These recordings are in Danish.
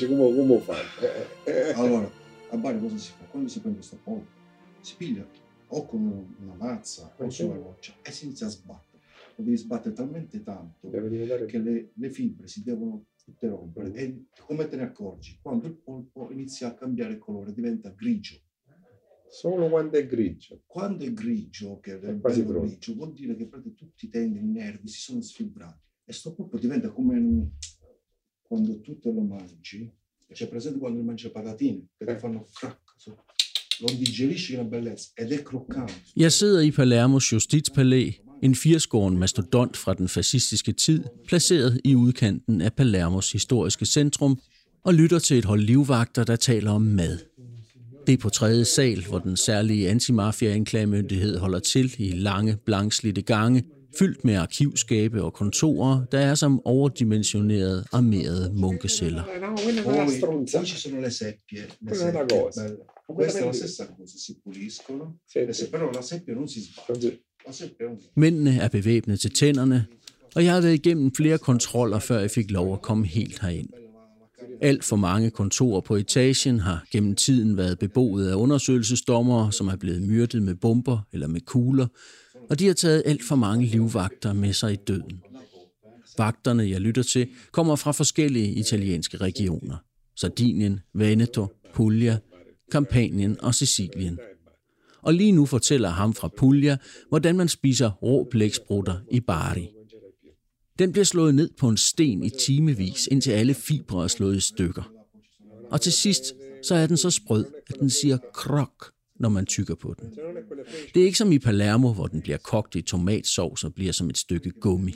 Dice come, come fa? Allora, a Bari cosa si fa? Quando si prende questo pollo, si piglia o con una mazza o sulla roccia e si inizia a sbattere. Lo devi sbattere talmente tanto che le, le fibre si devono tutte rompere e come te ne accorgi? Quando il polpo inizia a cambiare colore, diventa grigio. solo quando è grigio. Quando è grigio, che è quasi grigio, vuol dire che tutti i tendini, i nervi si sono sfibrati e sto polpo diventa come un- quando tu te lo mangi, e c'è presente quando mangi le patatine che ti fanno crack, so- lo digerisci una bellezza ed è croccante. Jeg sidder i Palermos justitspalæ, en firskåren mastodont fra den fascistiske tid, placeret i udkanten af Palermos historiske centrum, og lytter til et hold livvagter, der taler om mad. Det er på tredje sal, hvor den særlige antimafia-anklagemyndighed holder til i lange, blankslidte gange, fyldt med arkivskabe og kontorer, der er som overdimensionerede, armerede munkeceller. Mændene er bevæbnet til tænderne, og jeg har været igennem flere kontroller, før jeg fik lov at komme helt herind. Alt for mange kontorer på etagen har gennem tiden været beboet af undersøgelsesdommere, som er blevet myrdet med bomber eller med kugler, og de har taget alt for mange livvagter med sig i døden. Vagterne, jeg lytter til, kommer fra forskellige italienske regioner. Sardinien, Veneto, Puglia, Campanien og Sicilien. Og lige nu fortæller ham fra Puglia, hvordan man spiser rå blæksprutter i Bari. Den bliver slået ned på en sten i timevis, indtil alle fibre er slået i stykker. Og til sidst, så er den så sprød, at den siger krok, når man tykker på den. Det er ikke som i Palermo, hvor den bliver kogt i tomatsovs og bliver som et stykke gummi,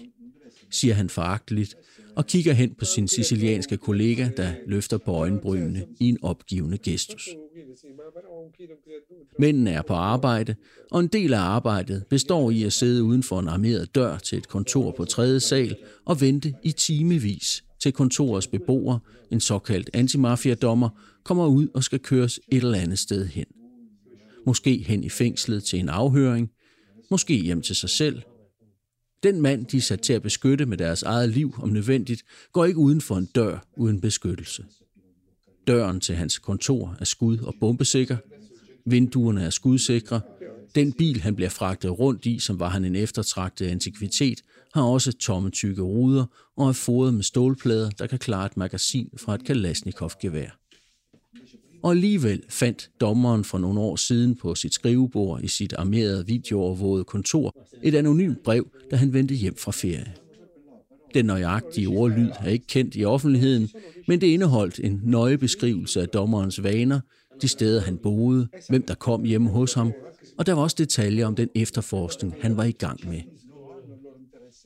siger han foragteligt og kigger hen på sin sicilianske kollega, der løfter på øjenbrynene i en opgivende gestus. Mændene er på arbejde, og en del af arbejdet består i at sidde uden for en armeret dør til et kontor på tredje sal og vente i timevis til kontorets beboer, en såkaldt antimafiadommer, kommer ud og skal køres et eller andet sted hen. Måske hen i fængslet til en afhøring, måske hjem til sig selv. Den mand, de er sat til at beskytte med deres eget liv om nødvendigt, går ikke uden for en dør uden beskyttelse. Døren til hans kontor er skud- og bombesikker. Vinduerne er skudsikre. Den bil, han bliver fragtet rundt i, som var han en eftertragtet antikvitet, har også tomme tykke ruder og er foret med stålplader, der kan klare et magasin fra et Kalashnikov-gevær. Og alligevel fandt dommeren for nogle år siden på sit skrivebord i sit armerede videoovervågede kontor et anonymt brev, da han vendte hjem fra ferie. Den nøjagtige ordlyd er ikke kendt i offentligheden, men det indeholdt en nøje beskrivelse af dommerens vaner, de steder han boede, hvem der kom hjemme hos ham, og der var også detaljer om den efterforskning, han var i gang med.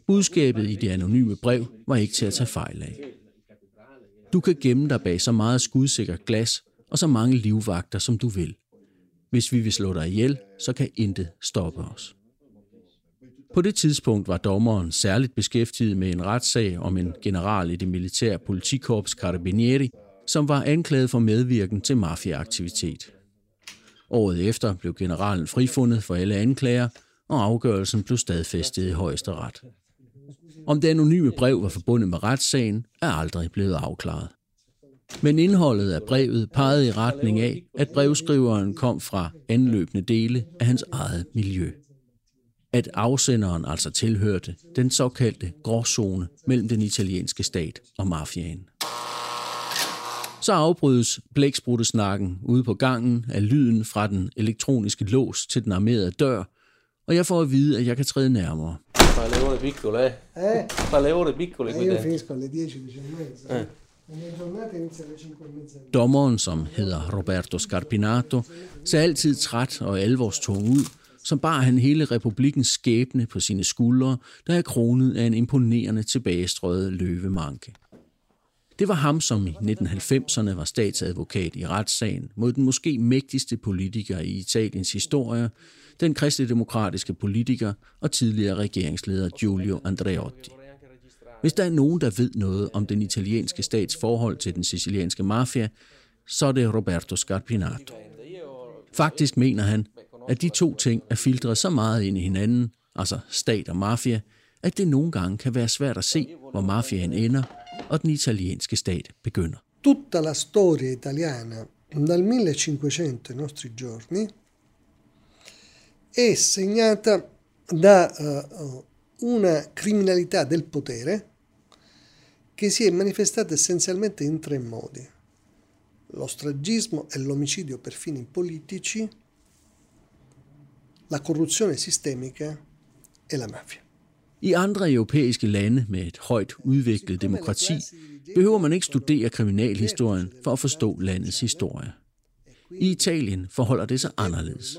Budskabet i det anonyme brev var ikke til at tage fejl af. Du kan gemme dig bag så meget skudsikkert glas og så mange livvagter, som du vil. Hvis vi vil slå dig ihjel, så kan intet stoppe os. På det tidspunkt var dommeren særligt beskæftiget med en retssag om en general i det militære politikorps Carabinieri, som var anklaget for medvirken til mafiaaktivitet. Året efter blev generalen frifundet for alle anklager, og afgørelsen blev stadfæstet i højesteret. Om det anonyme brev var forbundet med retssagen, er aldrig blevet afklaret. Men indholdet af brevet pegede i retning af, at brevskriveren kom fra anløbende dele af hans eget miljø. at afsenderen altså tilhørte den såkaldte gråzone mellem den italienske stat og mafiaen. Så afbrydes blækspruttesnakken ude på gangen af lyden fra den elektroniske lås til den armerede dør, og jeg får at vide, at jeg kan træde nærmere. Fa le ore piccole, eh? Eh? Fa le ore piccole qui Eh, io finisco alle 10, 10 e mezza. Eh. Giornata inizia alle 5 e mezza. Dommeren, som hedder Roberto Scarpinato, ser altid træt og alvorstung ud, som bar han hele republikens skæbne på sine skuldre, der er kronet af en imponerende tilbagestrøget løvemanke. Det var ham, som i 1990'erne var statsadvokat i retssagen mod den måske mægtigste politiker i Italiens historie, den kristendemokratiske politiker og tidligere regeringsleder Giulio Andreotti. Hvis der er nogen, der ved noget om den italienske stats forhold til den sicilianske mafia, så er det Roberto Scarpinato. Faktisk mener han, at de to ting er filtreret så meget ind i hinanden, altså stat og mafia, at det nogle gange kan være svært at se, hvor mafiaen ender, og den italienske stat begynder. Tutta la storia italiana dal 1500 ai e nostri giorni è segnata da uh, una criminalità del potere che si è manifestata essenzialmente in tre modi. Lo stragismo e l'omicidio per fini politici, la corruzione sistemica e la mafia. I andre europæiske lande med et højt udviklet demokrati behøver man ikke studere kriminalhistorien for at forstå landets historie. I Italien forholder det sig anderledes.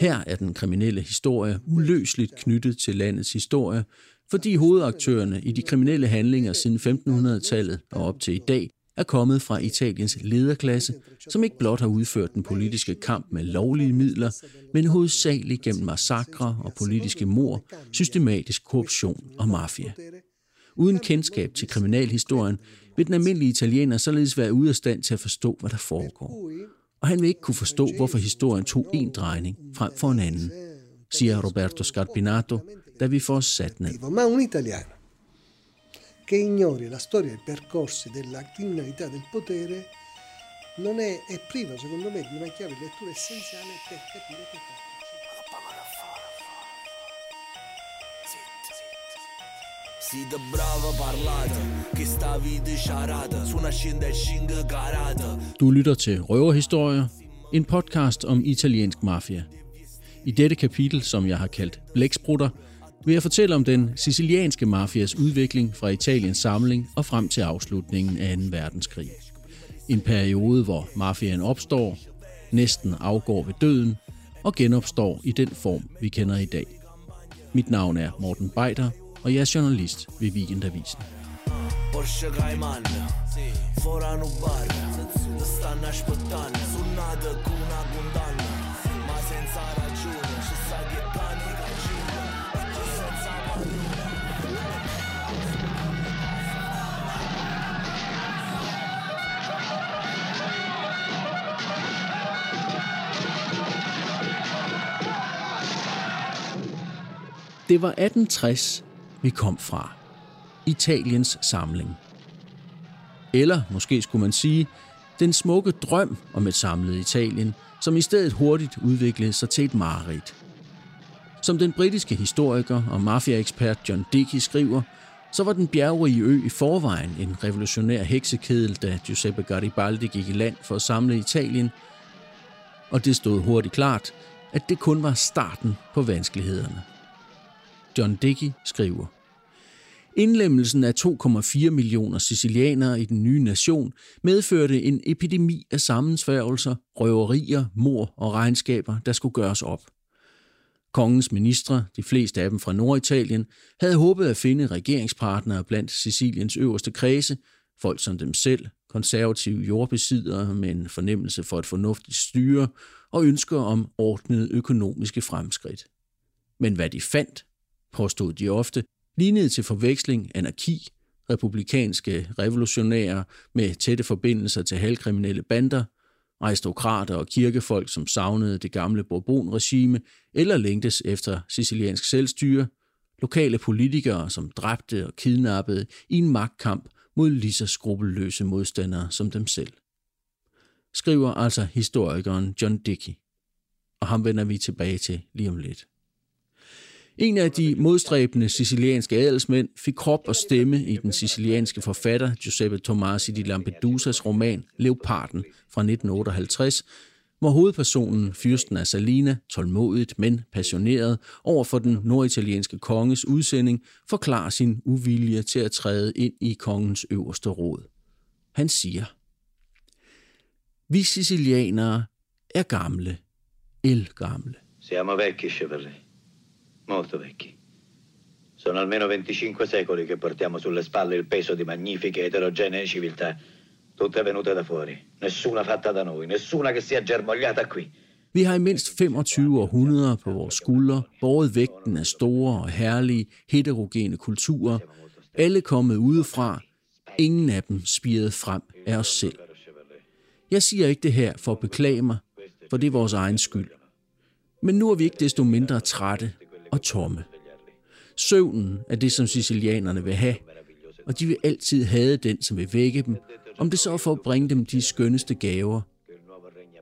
Her er den kriminelle historie uløseligt knyttet til landets historie, fordi hovedaktørerne i de kriminelle handlinger siden 1500-tallet og op til i dag er kommet fra Italiens lederklasse, som ikke blot har udført den politiske kamp med lovlige midler, men hovedsageligt gennem massakre og politiske mord, systematisk korruption og mafia. Uden kendskab til kriminalhistorien vil den almindelige italiener således være ude af stand til at forstå, hvad der foregår. Og han vil ikke kunne forstå, hvorfor historien tog en drejning frem for en anden, siger Roberto Scarpinato, da vi får sat ned. Ma un italiano che ignori la storia e i percorsi della criminalità del potere non è, è priva, secondo me, di una chiave di lettura essenziale per capire che cosa Si da brava parlata, che stavi de charada Su una scenda e scinga carata Du lytter til Røverhistorier, en podcast om italiensk mafia. I dette kapitel, som jeg har kaldt Blæksprutter, vil jeg fortælle om den sicilianske mafias udvikling fra Italiens samling og frem til afslutningen af 2. verdenskrig. En periode, hvor mafiaen opstår, næsten afgår ved døden og genopstår i den form, vi kender i dag. Mit navn er Morten Beider, og jeg er journalist ved Weekendavisen. Porsche Cayman Fora no bar Ti stanno aspettando Sunnata con una condanna Ma senza ragione. Ci sa E senza Det var 1860, vi kom fra. Italiens samling. Eller måske skulle man sige, den smukke drøm om et samlet Italien, som i stedet hurtigt udviklede sig til et mareridt. Som den britiske historiker og mafiaekspert John Dickey skriver, så var den bjergrige ø i forvejen en revolutionær heksekedel, da Giuseppe Garibaldi gik i land for at samle Italien, og det stod hurtigt klart, at det kun var starten på vanskelighederne. John Dickey skriver, Indlemmelsen af 2,4 millioner sicilianere i den nye nation medførte en epidemi af sammensværgelser, røverier, mor og regnskaber, der skulle gøres op. Kongens ministre, de fleste af dem fra Norditalien, havde håbet at finde regeringspartnere blandt Siciliens øverste kredse, folk som dem selv, konservative jordbesiddere med en fornemmelse for et fornuftigt styre og ønsker om ordnede økonomiske fremskridt. Men hvad de fandt, påstod de ofte, lignede til forveksling anarki, republikanske revolutionære med tætte forbindelser til halvkriminelle bander, aristokrater og kirkefolk, som savnede det gamle Bourbon-regime eller længtes efter siciliansk selvstyre, lokale politikere, som dræbte og kidnappede i en magtkamp mod lige så skrupelløse modstandere som dem selv. Skriver altså historikeren John Dickey. Og ham vender vi tilbage til lige om lidt. En af de modstræbende sicilianske adelsmænd fik krop og stemme i den sicilianske forfatter Giuseppe Tomasi di Lampedusas roman Leoparden fra 1958, hvor hovedpersonen, fyrsten af Salina, tålmodigt, men passioneret over for den norditalienske konges udsending, forklarer sin uvilje til at træde ind i kongens øverste råd. Han siger, Vi sicilianere er gamle, elgamle. Siamo vecchi, Chevalier. Molto vecchi. Sono almeno 25 secoli che portiamo sulle spalle il peso di magnifiche eterogenee civiltà, tutte venute da fuori, nessuna fatta da noi, nessuna che sia germogliata qui. Vi har i mindst 25 århundreder på vores skuldre båret vægten af store og herlige, heterogene kulturer, alle kommet udefra, ingen af dem spiret frem af os selv. Jeg siger ikke det her for at beklage mig, for det er vores egen skyld. Men nu er vi ikke desto mindre trætte og tomme. Søvnen er det, som sicilianerne vil have, og de vil altid have den, som vil vække dem, om det så er for at bringe dem de skønneste gaver.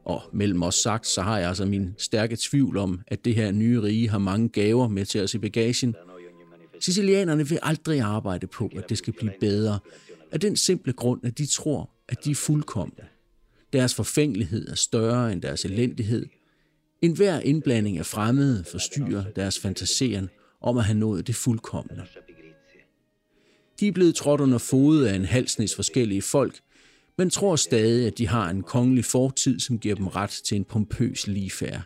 Og mellem os sagt, så har jeg altså min stærke tvivl om, at det her nye rige har mange gaver med til os i bagagen. Sicilianerne vil aldrig arbejde på, at det skal blive bedre, af den simple grund, at de tror, at de er fuldkommende. Deres forfængelighed er større end deres elendighed. En hver indblanding af fremmede forstyrrer deres fantaseren om at have nået det fuldkommende. De er blevet trådt under fodet af en halsnis forskellige folk, men tror stadig, at de har en kongelig fortid, som giver dem ret til en pompøs ligefærd.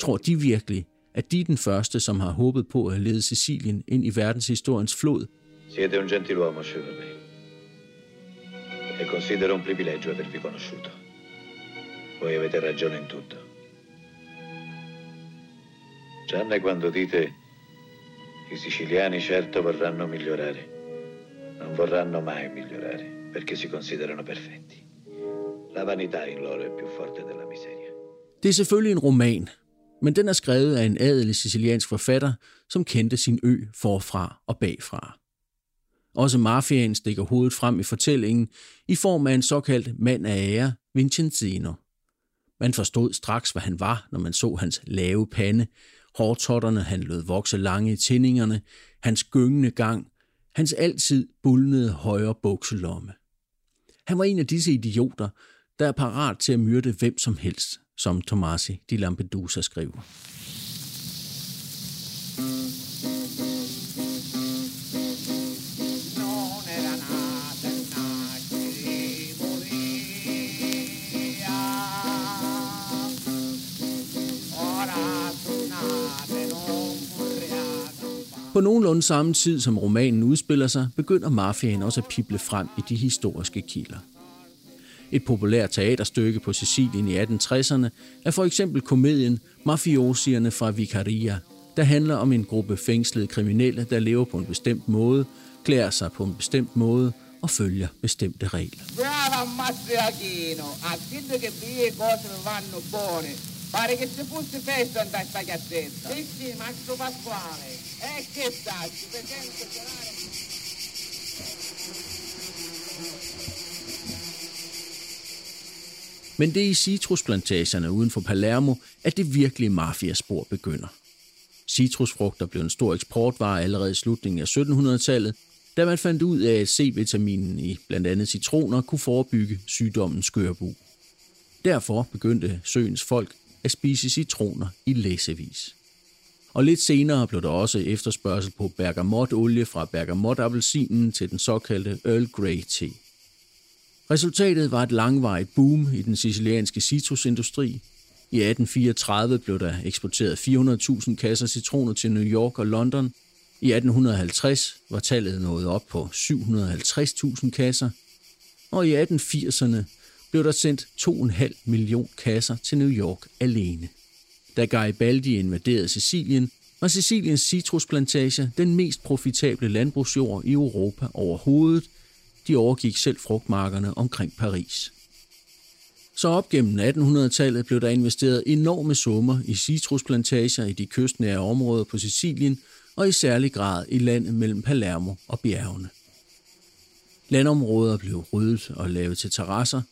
Tror de virkelig, at de er den første, som har håbet på at lede Sicilien ind i verdenshistoriens flod? Siete un gentiluomo, Chevrolet. E considero un privilegio avervi conosciuto. Voi avete ragione in tutto. Tranne quando dite i siciliani certo vorranno migliorare. Non vorranno mai migliorare, perché si considerano perfetti. La vanità in loro è più forte della miseria. Det er selvfølgelig en roman, men den er skrevet af en adelig siciliansk forfatter, som kendte sin ø forfra og bagfra. Også mafiaen stikker hovedet frem i fortællingen i form af en såkaldt mand af ære, Vincenzino. Man forstod straks, hvad han var, når man så hans lave pande, hårtotterne han lød vokse lange i tændingerne, hans gyngende gang, hans altid bulnede højre bukselomme. Han var en af disse idioter, der er parat til at myrde hvem som helst, som Tomasi di Lampedusa skriver. På nogenlunde samme tid, som romanen udspiller sig, begynder mafiaen også at pible frem i de historiske kilder. Et populært teaterstykke på Sicilien i 1860'erne er for eksempel komedien Mafiosierne fra Vicaria, der handler om en gruppe fængslede kriminelle, der lever på en bestemt måde, klæder sig på en bestemt måde og følger bestemte regler. Brava a che e cose vanno buone. Pare che ci fosse festa in questa cazzetta. Sì, sì, Max Pasquale. E che sta, ci presento suonare. Men det er i citrusplantagerne uden for Palermo, at det virkelige mafiaspor begynder. Citrusfrugter blev en stor eksportvare allerede i slutningen af 1700-tallet, da man fandt ud af, at C-vitaminen i blandt andet citroner kunne forebygge sygdommen skørbu. Derfor begyndte søens folk at spise citroner i læsevis. Og lidt senere blev der også efterspørgsel på bergamotolie fra bergamotappelsinen til den såkaldte Earl Grey te. Resultatet var et langvarigt boom i den sicilianske citrusindustri. I 1834 blev der eksporteret 400.000 kasser citroner til New York og London. I 1850 var tallet nået op på 750.000 kasser. Og i 1880'erne blev der sendt 2,5 million kasser til New York alene. Da Garibaldi invaderede Sicilien, var Siciliens citrusplantage den mest profitable landbrugsjord i Europa overhovedet. De overgik selv frugtmarkerne omkring Paris. Så op gennem 1800-tallet blev der investeret enorme summer i citrusplantager i de kystnære områder på Sicilien, og i særlig grad i landet mellem Palermo og bjergene. Landområder blev ryddet og lavet til terrasser,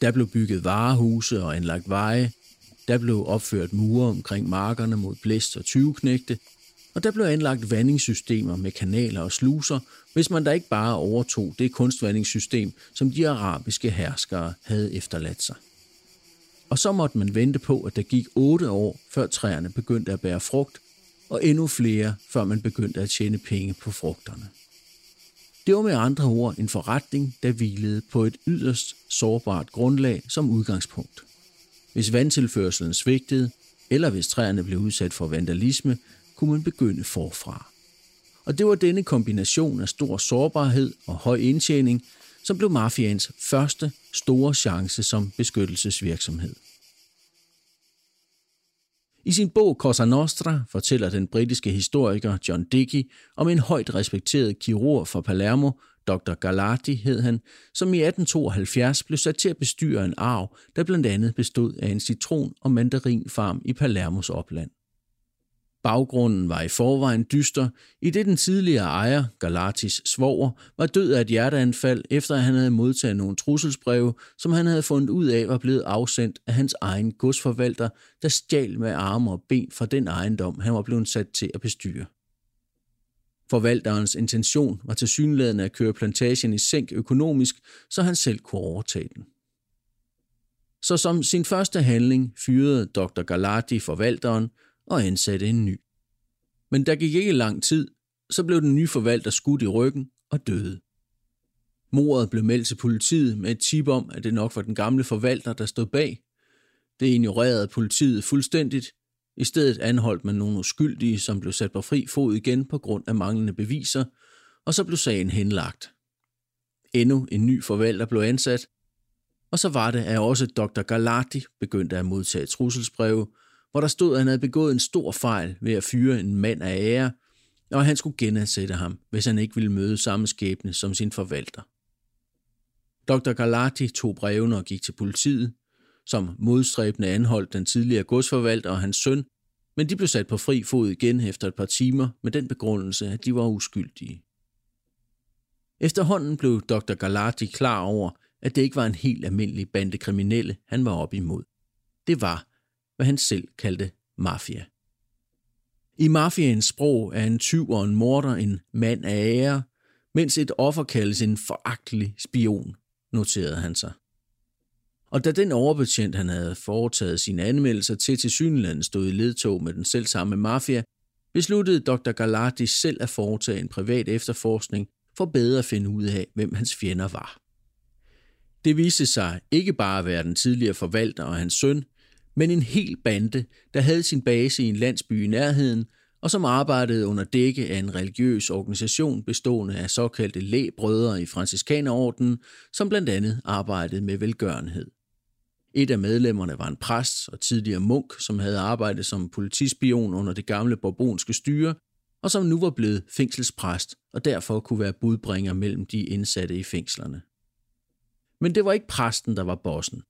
der blev bygget varehuse og anlagt veje, der blev opført mure omkring markerne mod blæst og tyveknægte, og der blev anlagt vandingssystemer med kanaler og sluser, hvis man da ikke bare overtog det kunstvandingssystem, som de arabiske herskere havde efterladt sig. Og så måtte man vente på, at der gik otte år, før træerne begyndte at bære frugt, og endnu flere, før man begyndte at tjene penge på frugterne. Det var med andre ord en forretning, der hvilede på et yderst sårbart grundlag som udgangspunkt. Hvis vandtilførselen svigtede, eller hvis træerne blev udsat for vandalisme, kunne man begynde forfra. Og det var denne kombination af stor sårbarhed og høj indtjening, som blev mafians første store chance som beskyttelsesvirksomhed. I sin bog Cosa Nostra fortæller den britiske historiker John Dickey om en højt respekteret kirurg fra Palermo, Dr. Galati hed han, som i 1872 blev sat til at bestyre en arv, der blandt andet bestod af en citron- og mandarinfarm i Palermos opland. Baggrunden var i forvejen dyster, i det den tidligere ejer, Galatis svoger, var død af et hjerteanfald, efter at han havde modtaget nogle trusselsbreve, som han havde fundet ud af var blevet afsendt af hans egen godsforvalter, der stjal med arme og ben fra den ejendom, han var blevet sat til at bestyre. Forvalterens intention var til synlædende at køre plantagen i sænk økonomisk, så han selv kunne overtage den. Så som sin første handling fyrede Dr. Galati forvalteren og ansatte en ny. Men der gik ikke lang tid, så blev den nye forvalter skudt i ryggen og døde. Mordet blev meldt til politiet med et tip om, at det nok var den gamle forvalter, der stod bag. Det ignorerede politiet fuldstændigt. I stedet anholdt man nogle uskyldige, som blev sat på fri fod igen på grund af manglende beviser, og så blev sagen henlagt. Endnu en ny forvalter blev ansat, og så var det, at også Dr. Galati begyndte at modtage trusselsbreve, hvor der stod, at han havde begået en stor fejl ved at fyre en mand af ære, og han skulle genansætte ham, hvis han ikke ville møde samme skæbne som sin forvalter. Dr. Galati tog brevene og gik til politiet, som modstræbende anholdt den tidligere godsforvalter og hans søn, men de blev sat på fri fod igen efter et par timer med den begrundelse, at de var uskyldige. Efterhånden blev Dr. Galati klar over, at det ikke var en helt almindelig bande kriminelle, han var op imod. Det var hvad han selv kaldte mafia. I mafiaens sprog er en tyv og en morder en mand af ære, mens et offer kaldes en foragtelig spion, noterede han sig. Og da den overbetjent, han havde foretaget sine anmeldelser til til Synland, stod i ledtog med den selv samme mafia, besluttede Dr. Galati selv at foretage en privat efterforskning for bedre at finde ud af, hvem hans fjender var. Det viste sig ikke bare at være den tidligere forvalter og hans søn, men en hel bande, der havde sin base i en landsby i nærheden, og som arbejdede under dække af en religiøs organisation bestående af såkaldte lægbrødre i franciskanerordenen, som blandt andet arbejdede med velgørenhed. Et af medlemmerne var en præst og tidligere munk, som havde arbejdet som politispion under det gamle borbonske styre, og som nu var blevet fængselspræst og derfor kunne være budbringer mellem de indsatte i fængslerne. Men det var ikke præsten, der var bossen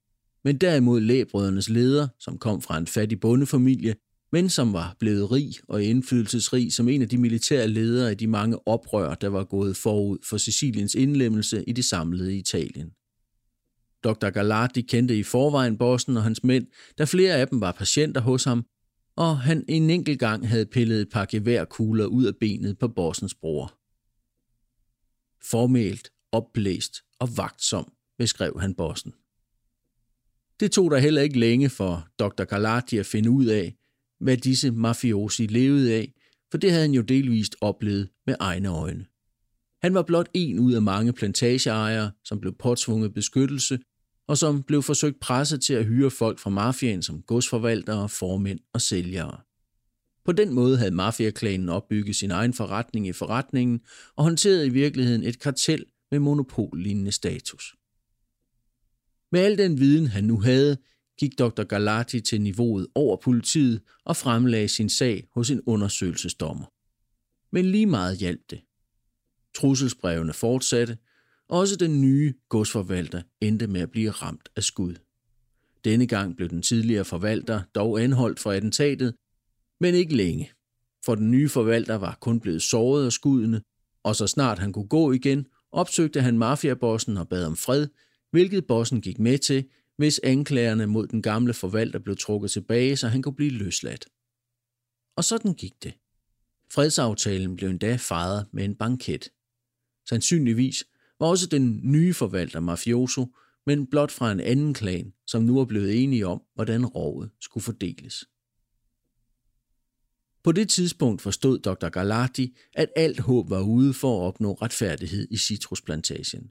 men derimod læbrødrenes leder, som kom fra en fattig bondefamilie, men som var blevet rig og indflydelsesrig som en af de militære ledere i de mange oprør, der var gået forud for Siciliens indlemmelse i det samlede Italien. Dr. Galati kendte i forvejen bossen og hans mænd, da flere af dem var patienter hos ham, og han en enkelt gang havde pillet et par geværkugler ud af benet på bossens bror. Formelt, opblæst og vagtsom, beskrev han bossen. Det tog der heller ikke længe for Dr. Galati at finde ud af, hvad disse mafiosi levede af, for det havde han jo delvist oplevet med egne øjne. Han var blot en ud af mange plantageejere, som blev påtvunget beskyttelse, og som blev forsøgt presset til at hyre folk fra mafiaen som godsforvaltere, formænd og sælgere. På den måde havde mafiaklanen opbygget sin egen forretning i forretningen og håndteret i virkeligheden et kartel med monopollignende status. Med al den viden, han nu havde, gik Dr. Galati til niveauet over politiet og fremlagde sin sag hos en undersøgelsesdommer. Men lige meget hjalp det. Trusselsbrevene fortsatte, og også den nye godsforvalter endte med at blive ramt af skud. Denne gang blev den tidligere forvalter dog anholdt for attentatet, men ikke længe, for den nye forvalter var kun blevet såret af skuddene, og så snart han kunne gå igen, opsøgte han mafiabossen og bad om fred, hvilket bossen gik med til, hvis anklagerne mod den gamle forvalter blev trukket tilbage, så han kunne blive løsladt. Og sådan gik det. Fredsaftalen blev endda fejret med en banket. Sandsynligvis var også den nye forvalter mafioso, men blot fra en anden klan, som nu er blevet enige om, hvordan rovet skulle fordeles. På det tidspunkt forstod Dr. Galati, at alt håb var ude for at opnå retfærdighed i citrusplantagen.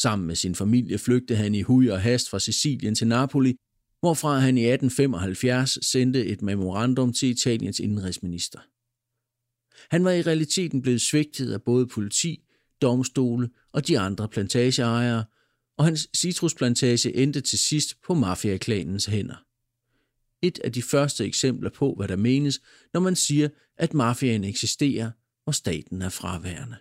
Sammen med sin familie flygtede han i hui og hast fra Sicilien til Napoli, hvorfra han i 1875 sendte et memorandum til Italiens indrigsminister. Han var i realiteten blevet svigtet af både politi, domstole og de andre plantageejere, og hans citrusplantage endte til sidst på mafiaklanens hænder. Et af de første eksempler på, hvad der menes, når man siger, at mafiaen eksisterer, og staten er fraværende.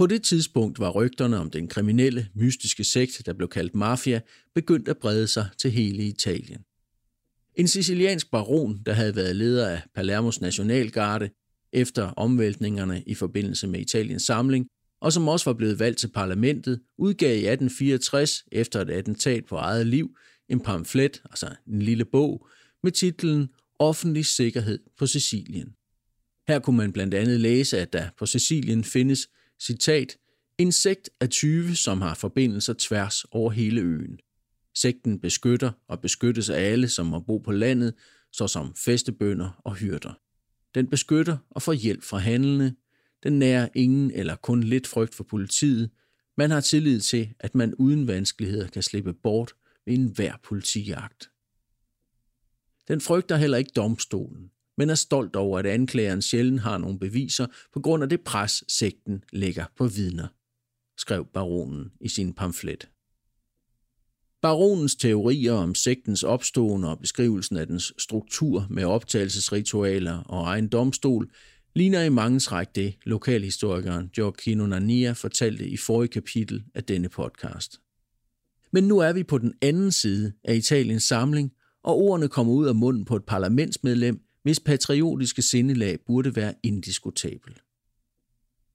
På det tidspunkt var rygterne om den kriminelle, mystiske sekt, der blev kaldt mafia, begyndt at brede sig til hele Italien. En siciliansk baron, der havde været leder af Palermos nationalgarde efter omvæltningerne i forbindelse med Italiens samling, og som også var blevet valgt til parlamentet, udgav i 1864 efter et attentat på eget liv en pamflet, altså en lille bog, med titlen Offentlig sikkerhed på Sicilien. Her kunne man blandt andet læse, at der på Sicilien findes, citat, en sekt af 20, som har forbindelser tværs over hele øen. Sekten beskytter og beskyttes af alle, som må bo på landet, såsom festebønder og hyrder. Den beskytter og får hjælp fra handlende. Den nærer ingen eller kun lidt frygt for politiet. Man har tillid til, at man uden vanskeligheder kan slippe bort ved enhver politijagt. Den frygter heller ikke domstolen, men er stolt over, at anklageren sjældent har nogle beviser på grund af det pres, sekten lægger på vidner, skrev baronen i sin pamflet. Baronens teorier om sektens opståen og beskrivelsen af dens struktur med optagelsesritualer og egen domstol ligner i mange træk det, lokalhistorikeren Gioacchino Nania fortalte i forrige kapitel af denne podcast. Men nu er vi på den anden side af Italiens samling, og ordene kommer ud af munden på et parlamentsmedlem, hvis patriotiske sindelag burde være indiskutabel.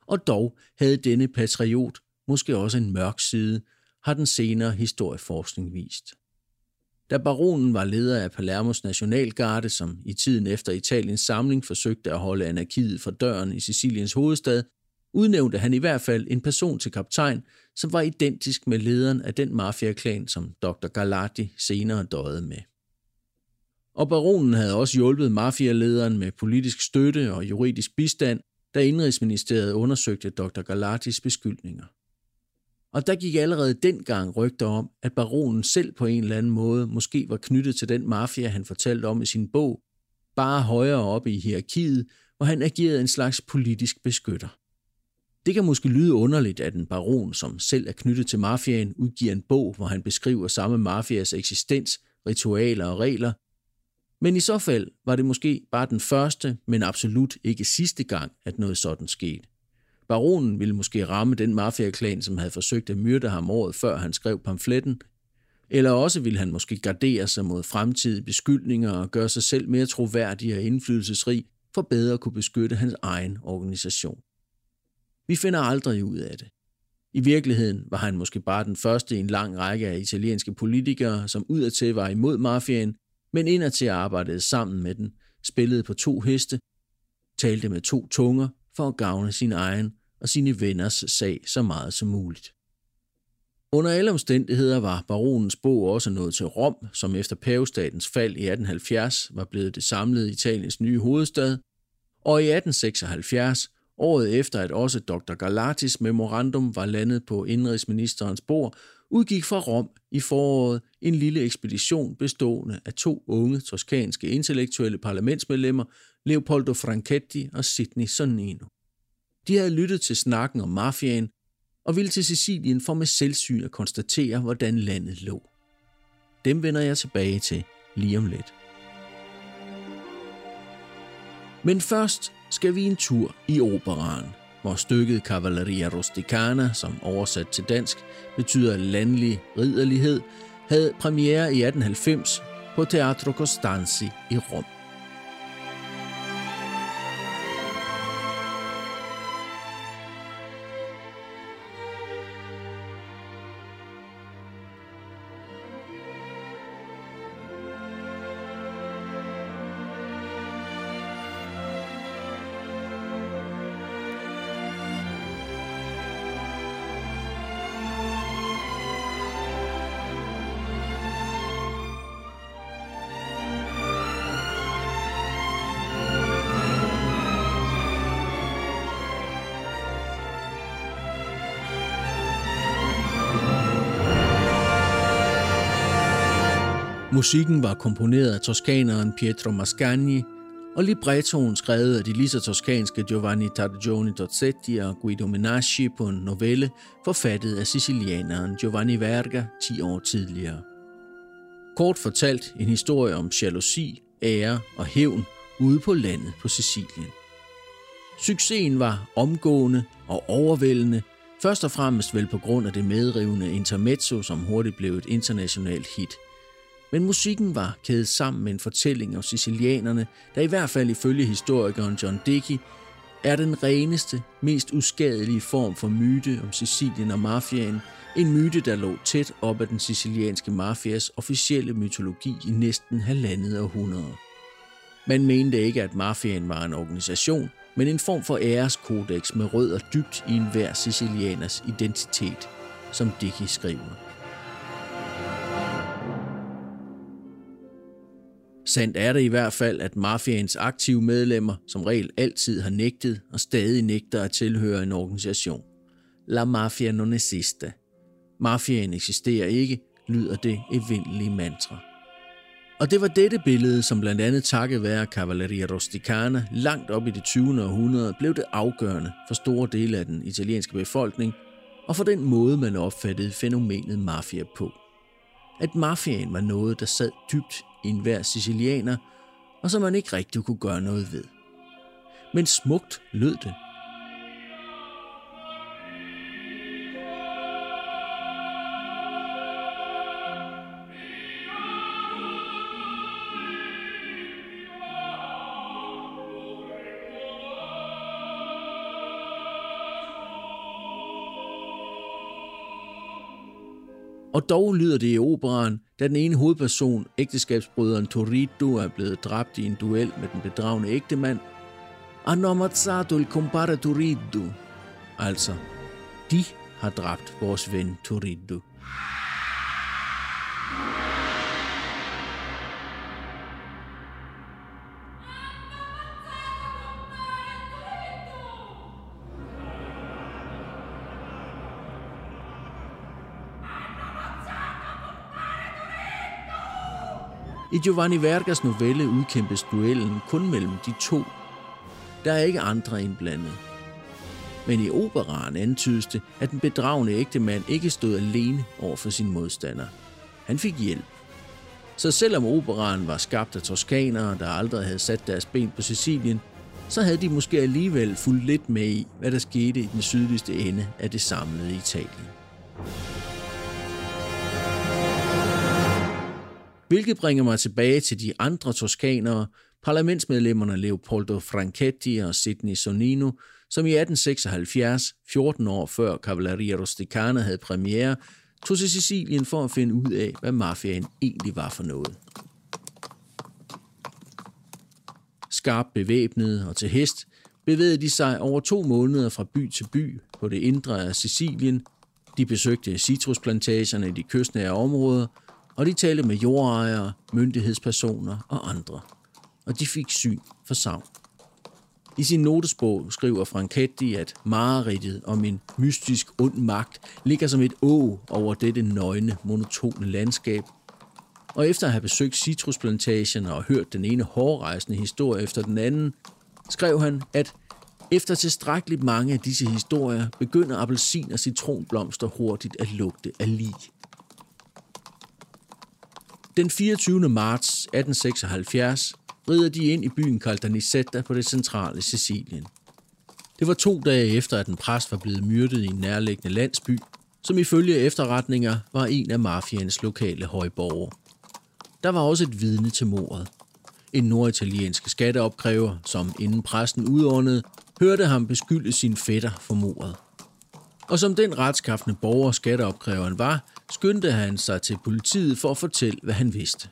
Og dog havde denne patriot måske også en mørk side, har den senere historieforskning vist. Da baronen var leder af Palermos nationalgarde, som i tiden efter Italiens samling forsøgte at holde anarkiet for døren i Siciliens hovedstad, udnævnte han i hvert fald en person til kaptajn, som var identisk med lederen af den mafiaklan, som Dr. Galati senere døde med. Og baronen havde også hjulpet mafialederen med politisk støtte og juridisk bistand, da Indrigsministeriet undersøgte Dr. Galatis beskyldninger. Og der gik allerede dengang rygter om, at baronen selv på en eller anden måde måske var knyttet til den mafia, han fortalte om i sin bog, bare højere oppe i hierarkiet, hvor han agerede en slags politisk beskytter. Det kan måske lyde underligt, at en baron, som selv er knyttet til mafiaen, udgiver en bog, hvor han beskriver samme mafias eksistens, ritualer og regler. Men i så fald var det måske bare den første, men absolut ikke sidste gang, at noget sådan skete. Baronen ville måske ramme den mafiaklan, som havde forsøgt at myrde ham året før han skrev pamfletten, eller også ville han måske gardere sig mod fremtidige beskyldninger og gøre sig selv mere troværdig og indflydelsesrig, for bedre at kunne beskytte hans egen organisation. Vi finder aldrig ud af det. I virkeligheden var han måske bare den første i en lang række af italienske politikere, som udadtil var imod mafiaen, men indertil arbejdede sammen med den, spillede på to heste, talte med to tunger for at gavne sin egen og sine venners sag så meget som muligt. Under alle omstændigheder var baronens bog også nået til Rom, som efter pavestatens fald i 1870 var blevet det samlede Italiens nye hovedstad, og i 1876 Året efter, at også Dr. Galatis memorandum var landet på indrigsministerens bord, udgik fra Rom i foråret en lille ekspedition bestående af to unge toskanske intellektuelle parlamentsmedlemmer, Leopoldo Franchetti og Sidney Sonnino. De havde lyttet til snakken om mafiaen og ville til Sicilien for med selvsyn at konstatere, hvordan landet lå. Dem vender jeg tilbage til lige om lidt. Men først skal vi en tur i operaren hvor stykket Cavalleria Rusticana, som oversat til dansk betyder landlig ridderlighed, havde premiere i 1890 på Teatro Costanzi i Rom. Musikken var komponeret af toskaneren Pietro Mascagni, og librettoen skrevet af de lige så toskanske Giovanni Targioni Dozzetti og Guido Menasci på en novelle, forfattet af sicilianeren Giovanni Verga 10 år tidligere. Kort fortalt en historie om jalousi, ære og hævn ude på landet på Sicilien. Succesen var omgående og overvældende, først og fremmest vel på grund af det medrivende intermezzo, som hurtigt blev et internationalt hit. Men musikken var kædet sammen med en fortælling om sicilianerne, der i hvert fald ifølge historikeren John Dickey er den reneste, mest uskadelige form for myte om Sicilien og mafiaen, en myte, der lå tæt op ad den sicilianske mafias officielle mytologi i næsten halvandet århundrede. Man mente ikke, at mafiaen var en organisation, men en form for æreskodex med rødder dybt i enhver sicilianers identitet, som Dickey skriver. Sandt er det i hvert fald, at mafiaens aktive medlemmer som regel altid har nægtet og stadig nægter at tilhøre en organisation. La mafia non esiste. Mafiaen eksisterer ikke, lyder det evindelige mantra. Og det var dette billede, som blandt andet takket være Cavalleria Rusticana langt op i det 20. århundrede blev det afgørende for store dele af den italienske befolkning og for den måde, man opfattede fænomenet mafia på. At mafiaen var noget, der sad dybt i enhver sicilianer, og som man ikke rigtig kunne gøre noget ved. Men smukt lød det. Og dog lyder det i operaen, da den ene hovedperson, ægteskabsbrøderen Torito, er blevet dræbt i en duel med den bedragende ægtemand. Anomazzato il compare Torito. Altså, de har dræbt vores ven Torito. I Giovanni Vergas novelle udkæmpes duellen kun mellem de to. Der er ikke andre indblandet. Men i operaren antydes det, at den bedragende ægtemand ikke stod alene over for sin modstander. Han fik hjælp. Så selvom operaren var skabt af toskanere, der aldrig havde sat deres ben på Sicilien, så havde de måske alligevel fulgt lidt med i, hvad der skete i den sydligste ende af det samlede Italien. Hvilket bringer mig tilbage til de andre toskanere, parlamentsmedlemmerne Leopoldo Franchetti og Sidney Sonino, som i 1876, 14 år før Cavalleria Rusticana havde premiere, tog til Sicilien for at finde ud af, hvad mafiaen egentlig var for noget. Skarpt bevæbnet og til hest bevægede de sig over to måneder fra by til by på det indre af Sicilien. De besøgte citrusplantagerne i de kystnære områder – og de talte med jordejere, myndighedspersoner og andre. Og de fik syn for savn. I sin notesbog skriver Franketti, at mareridtet om en mystisk ond magt ligger som et å over dette nøgne, monotone landskab. Og efter at have besøgt citrusplantagen og hørt den ene hårrejsende historie efter den anden, skrev han, at efter tilstrækkeligt mange af disse historier begynder appelsin og citronblomster hurtigt at lugte af lig. Den 24. marts 1876 rider de ind i byen Caltanissetta på det centrale Sicilien. Det var to dage efter, at en præst var blevet myrdet i en nærliggende landsby, som ifølge efterretninger var en af mafiens lokale højborger. Der var også et vidne til mordet. En norditaliensk skatteopkræver, som inden præsten udåndede, hørte ham beskylde sin fætter for mordet. Og som den retskaffende borger skatteopkræveren var, skyndte han sig til politiet for at fortælle, hvad han vidste.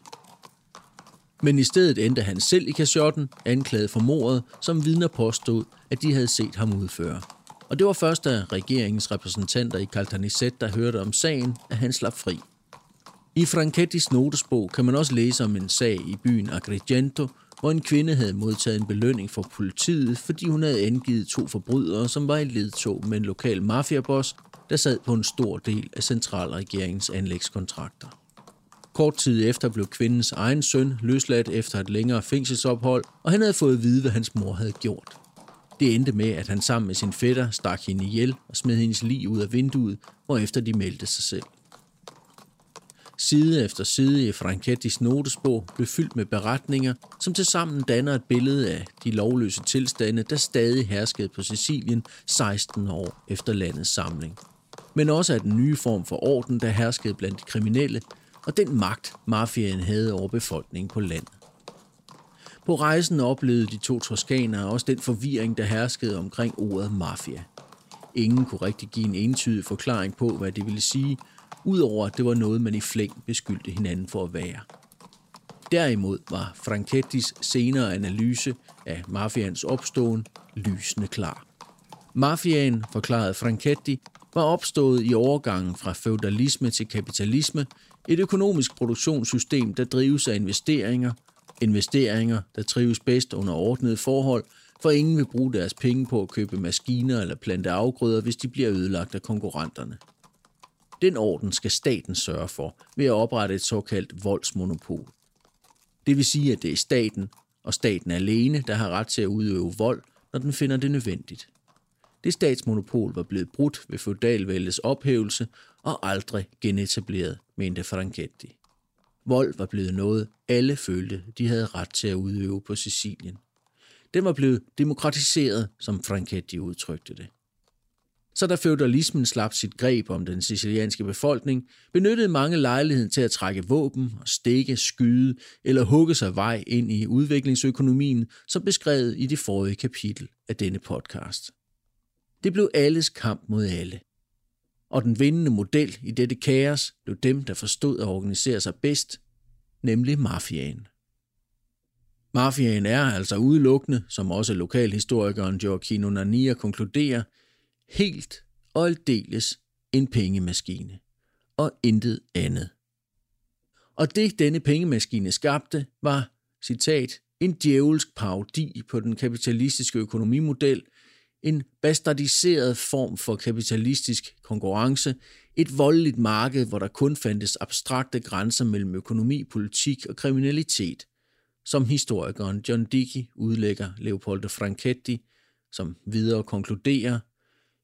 Men i stedet endte han selv i kasjotten, anklaget for mordet, som vidner påstod, at de havde set ham udføre. Og det var først, da regeringens repræsentanter i Caltanissette, der hørte om sagen, at han slap fri. I Franchettis notesbog kan man også læse om en sag i byen Agrigento, hvor en kvinde havde modtaget en belønning fra politiet, fordi hun havde angivet to forbrydere, som var i ledtog med en lokal mafiaboss, der sad på en stor del af centralregeringens anlægskontrakter. Kort tid efter blev kvindens egen søn løsladt efter et længere fængselsophold, og han havde fået at vide, hvad hans mor havde gjort. Det endte med, at han sammen med sin fætter stak hende ihjel og smed hendes lig ud af vinduet, hvorefter de meldte sig selv. Side efter side i Franchettis notesbog blev fyldt med beretninger, som tilsammen danner et billede af de lovløse tilstande, der stadig herskede på Sicilien 16 år efter landets samling. Men også af den nye form for orden, der herskede blandt de kriminelle, og den magt, mafiaen havde over befolkningen på landet. På rejsen oplevede de to toskanere også den forvirring, der herskede omkring ordet mafia. Ingen kunne rigtig give en entydig forklaring på, hvad det ville sige, udover at det var noget, man i flæng beskyldte hinanden for at være. Derimod var Franchettis senere analyse af mafians opståen lysende klar. Mafiaen, forklarede Franchetti, var opstået i overgangen fra feudalisme til kapitalisme, et økonomisk produktionssystem, der drives af investeringer, investeringer, der trives bedst under ordnede forhold, for ingen vil bruge deres penge på at købe maskiner eller plante afgrøder, hvis de bliver ødelagt af konkurrenterne. Den orden skal staten sørge for ved at oprette et såkaldt voldsmonopol. Det vil sige, at det er staten, og staten alene, der har ret til at udøve vold, når den finder det nødvendigt. Det statsmonopol var blevet brudt ved feudalvældets ophævelse og aldrig genetableret, mente Franchetti. Vold var blevet noget, alle følte, de havde ret til at udøve på Sicilien. Den var blevet demokratiseret, som Franchetti udtrykte det. Så da feudalismen slap sit greb om den sicilianske befolkning, benyttede mange lejligheden til at trække våben og stikke, skyde eller hugge sig vej ind i udviklingsøkonomien, som beskrevet i det forrige kapitel af denne podcast. Det blev alles kamp mod alle. Og den vindende model i dette kaos blev dem, der forstod at organisere sig bedst, nemlig mafiaen. Mafiaen er altså udelukkende, som også lokalhistorikeren Gioacchino Nania konkluderer, helt og aldeles en pengemaskine, og intet andet. Og det denne pengemaskine skabte var, citat, en djævelsk parodi på den kapitalistiske økonomimodel, en bastardiseret form for kapitalistisk konkurrence, et voldeligt marked, hvor der kun fandtes abstrakte grænser mellem økonomi, politik og kriminalitet, som historikeren John Dickey udlægger Leopoldo Franchetti, som videre konkluderer,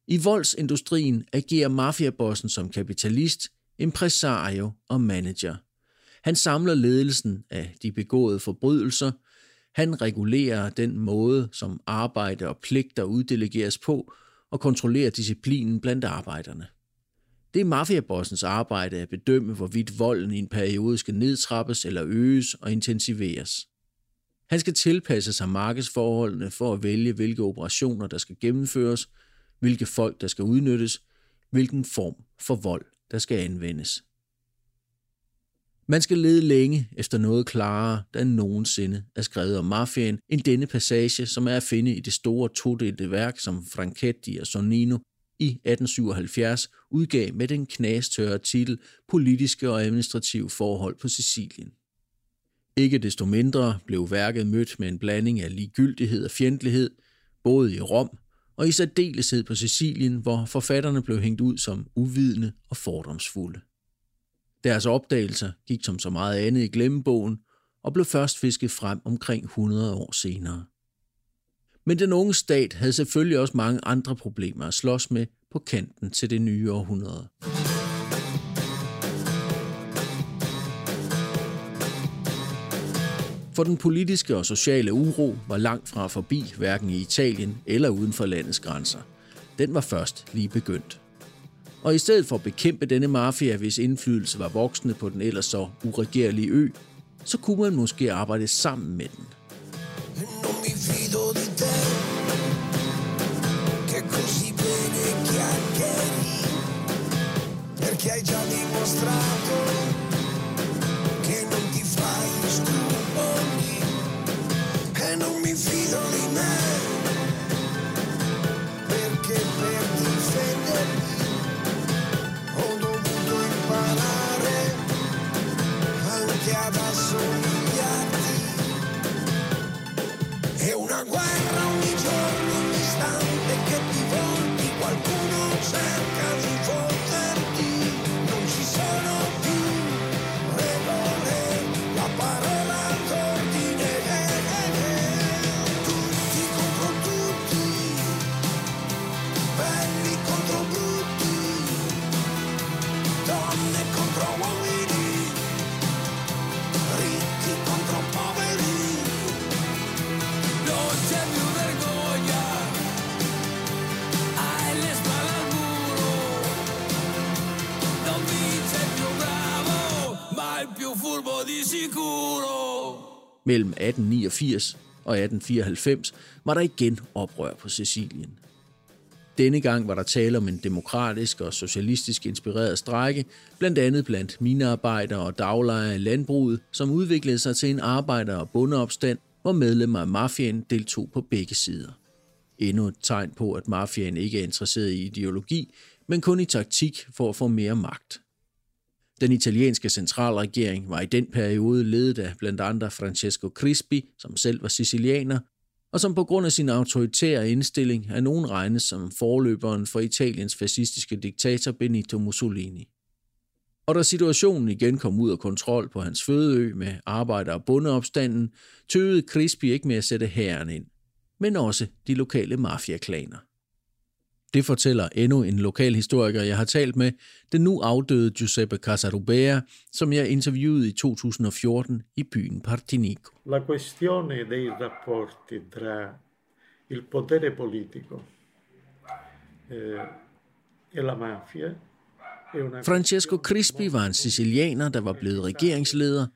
i voldsindustrien agerer mafiabossen som kapitalist, impresario og manager. Han samler ledelsen af de begåede forbrydelser – han regulerer den måde, som arbejde og pligter uddelegeres på, og kontrollerer disciplinen blandt arbejderne. Det er mafiabossens arbejde at bedømme, hvorvidt volden i en periode skal nedtrappes eller øges og intensiveres. Han skal tilpasse sig markedsforholdene for at vælge, hvilke operationer, der skal gennemføres, hvilke folk, der skal udnyttes, hvilken form for vold, der skal anvendes. Man skal lede længe efter noget klarere, der nogensinde er skrevet om mafiaen, end denne passage, som er at finde i det store todelte værk, som Franchetti og Sonino i 1877 udgav med den knastørre titel Politiske og administrative forhold på Sicilien. Ikke desto mindre blev værket mødt med en blanding af ligegyldighed og fjendtlighed, både i Rom og i særdeleshed på Sicilien, hvor forfatterne blev hængt ud som uvidende og fordomsfulde. Deres opdagelser gik som så meget andet i glemmebogen og blev først fisket frem omkring 100 år senere. Men den unge stat havde selvfølgelig også mange andre problemer at slås med på kanten til det nye århundrede. For den politiske og sociale uro var langt fra forbi hverken i Italien eller uden for landets grænser. Den var først lige begyndt. Og i stedet for at bekæmpe denne mafia, hvis indflydelse var voksende på den ellers så uregerlige ø, så kunne man måske arbejde sammen med den. Che perché hai già dimostrato furbo di sicuro. Mellem 1889 og 1894 var der igen oprør på Sicilien. Denne gang var der tale om en demokratisk og socialistisk inspireret strække, blandt andet blandt minearbejdere og daglejere i landbruget, som udviklede sig til en arbejder- og bondeopstand, hvor medlemmer af mafiaen deltog på begge sider. Endnu et tegn på, at mafiaen ikke er interesseret i ideologi, men kun i taktik for at få mere magt. Den italienske centralregering var i den periode ledet af blandt andre Francesco Crispi, som selv var sicilianer, og som på grund af sin autoritære indstilling er nogen regnes som forløberen for Italiens fascistiske diktator Benito Mussolini. Og da situationen igen kom ud af kontrol på hans fødeø med arbejder- og bondeopstanden, tøvede Crispi ikke med at sætte hæren ind, men også de lokale mafiaklaner. Det fortæller endnu en lokal historiker, jeg har talt med, den nu afdøde Giuseppe Casarubea, som jeg interviewede i 2014 i byen Partinico. La questione dei rapporti tra il potere politico eh, e la mafia Francesco Crispi var en sicilianer, der var blevet regeringsleder,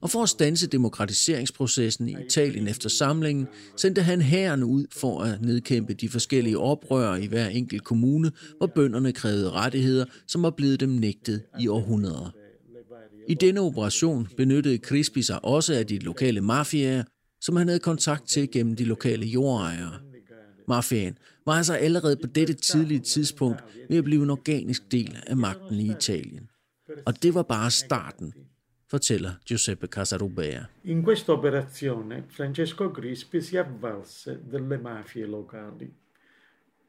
og for at stanse demokratiseringsprocessen i Italien efter samlingen, sendte han hæren ud for at nedkæmpe de forskellige oprør i hver enkelt kommune, hvor bønderne krævede rettigheder, som var blevet dem nægtet i århundreder. I denne operation benyttede Crispi sig også af de lokale mafiaer, som han havde kontakt til gennem de lokale jordejere. Mafiaen var altså allerede på dette tidlige tidspunkt ved at blive en organisk del af magten i Italien. Og det var bare starten, fortæller Giuseppe Casarubea. In questa operazione Francesco Crispi si avvalse delle mafie locali,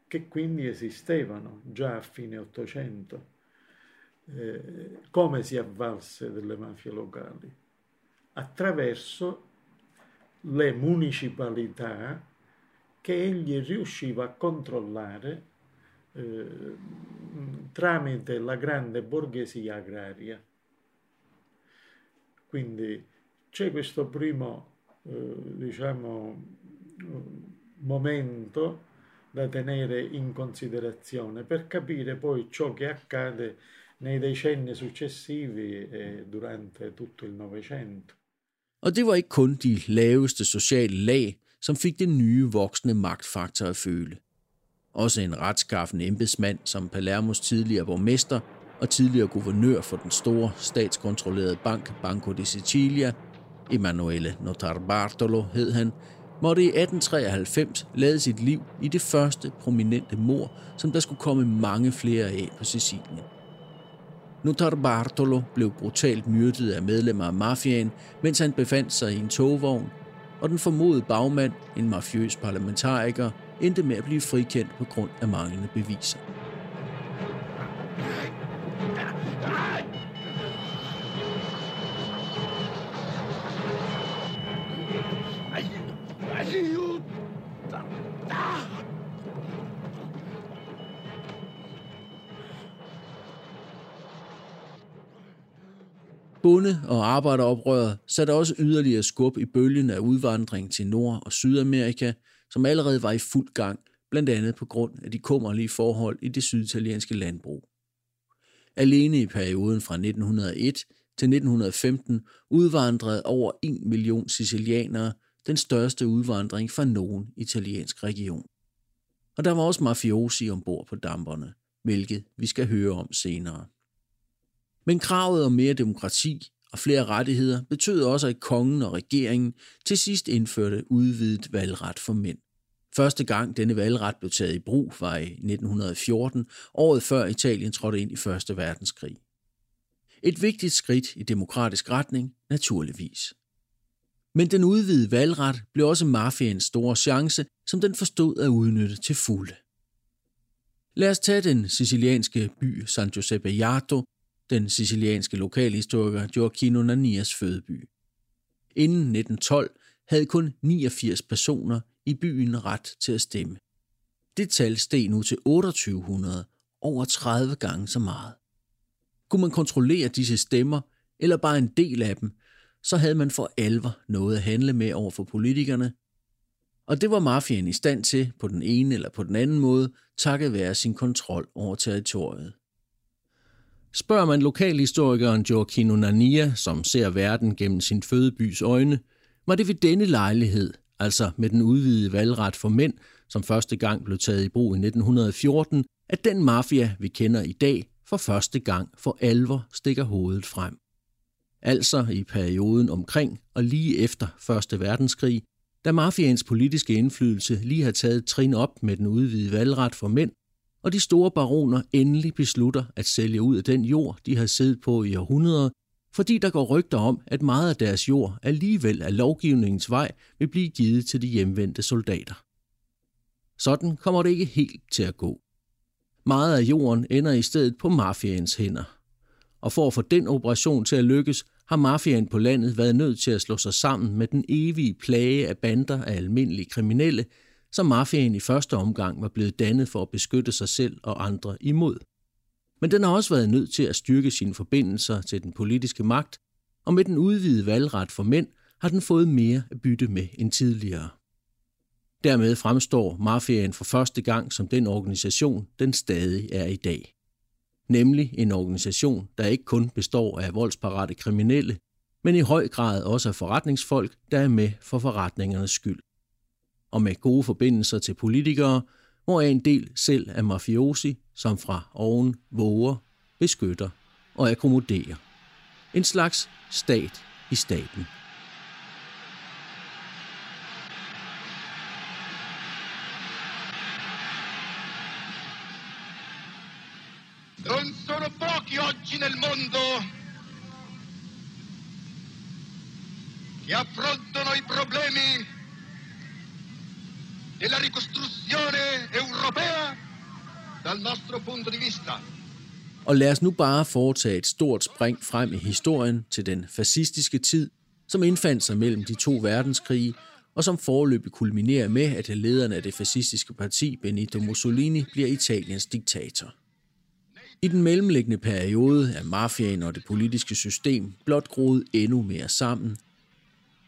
che quindi esistevano già a fine Ottocento. Eh, come si avvalse delle mafie locali? Attraverso le municipalità che egli riusciva a controllare eh, tramite la grande borghesia agraria. Quindi c'è questo primo, eh, diciamo, momento da tenere in considerazione per capire poi ciò che accade nei decenni successivi e durante tutto il Novecento. Og det var ikke kun de laveste sociale lag, som fik den nye voksne magtfaktor at føle. Også en retskaffen embedsmand som Palermos tidligere borgmester og tidligere guvernør for den store statskontrollerede bank Banco di Sicilia, Emanuele Notar Bartolo hed han, måtte i 1893 lade sit liv i det første prominente mor, som der skulle komme mange flere af på Sicilien. Notar Bartolo blev brutalt myrdet af medlemmer af mafiaen, mens han befandt sig i en togvogn, og den formodede bagmand, en mafiøs parlamentariker, endte med at blive frikendt på grund af manglende beviser. Bonde- og arbejderoprøret satte også yderligere skub i bølgen af udvandring til Nord- og Sydamerika, som allerede var i fuld gang, blandt andet på grund af de kummerlige forhold i det syditalienske landbrug. Alene i perioden fra 1901 til 1915 udvandrede over 1 million sicilianere, den største udvandring fra nogen italiensk region. Og der var også mafiosi ombord på damperne, hvilket vi skal høre om senere. Men kravet om mere demokrati og flere rettigheder betød også, at kongen og regeringen til sidst indførte udvidet valgret for mænd. Første gang denne valgret blev taget i brug var i 1914, året før Italien trådte ind i Første Verdenskrig. Et vigtigt skridt i demokratisk retning, naturligvis. Men den udvidede valgret blev også mafiens store chance, som den forstod at udnytte til fulde. Lad os tage den sicilianske by San Giuseppe Jato, den sicilianske lokalhistoriker Gioacchino Nanias fødeby. Inden 1912 havde kun 89 personer i byen ret til at stemme. Det tal steg nu til 2800, over 30 gange så meget. Kunne man kontrollere disse stemmer, eller bare en del af dem, så havde man for alvor noget at handle med over for politikerne, og det var mafien i stand til på den ene eller på den anden måde, takket være sin kontrol over territoriet. Spørger man lokalhistorikeren Gioacchino Nania, som ser verden gennem sin fødebys øjne, var det ved denne lejlighed, altså med den udvidede valgret for mænd, som første gang blev taget i brug i 1914, at den mafia, vi kender i dag, for første gang for alvor stikker hovedet frem. Altså i perioden omkring og lige efter Første verdenskrig, da mafiaens politiske indflydelse lige har taget trin op med den udvidede valgret for mænd, og de store baroner endelig beslutter at sælge ud af den jord, de har siddet på i århundreder, fordi der går rygter om, at meget af deres jord alligevel af lovgivningens vej vil blive givet til de hjemvendte soldater. Sådan kommer det ikke helt til at gå. Meget af jorden ender i stedet på mafiaens hænder. Og for at få den operation til at lykkes, har mafiaen på landet været nødt til at slå sig sammen med den evige plage af bander af almindelige kriminelle, som mafiaen i første omgang var blevet dannet for at beskytte sig selv og andre imod. Men den har også været nødt til at styrke sine forbindelser til den politiske magt, og med den udvidede valgret for mænd har den fået mere at bytte med end tidligere. Dermed fremstår mafiaen for første gang som den organisation, den stadig er i dag. Nemlig en organisation, der ikke kun består af voldsparate kriminelle, men i høj grad også af forretningsfolk, der er med for forretningernes skyld. Og med gode forbindelser til politikere, hvor en del selv er mafiosi, som fra oven våger, beskytter og akkommoderer. En slags stat i staten. Non sono pochi oggi nel mondo che affrontano i problemi della ricostruzione europea dal nostro punto di vista. Og lad os nu bare foretage et stort spring frem i historien til den fascistiske tid, som indfandt sig mellem de to verdenskrige, og som forløbig kulminerer med, at lederen af det fascistiske parti, Benito Mussolini, bliver Italiens diktator. I den mellemliggende periode er mafiaen og det politiske system blot groet endnu mere sammen.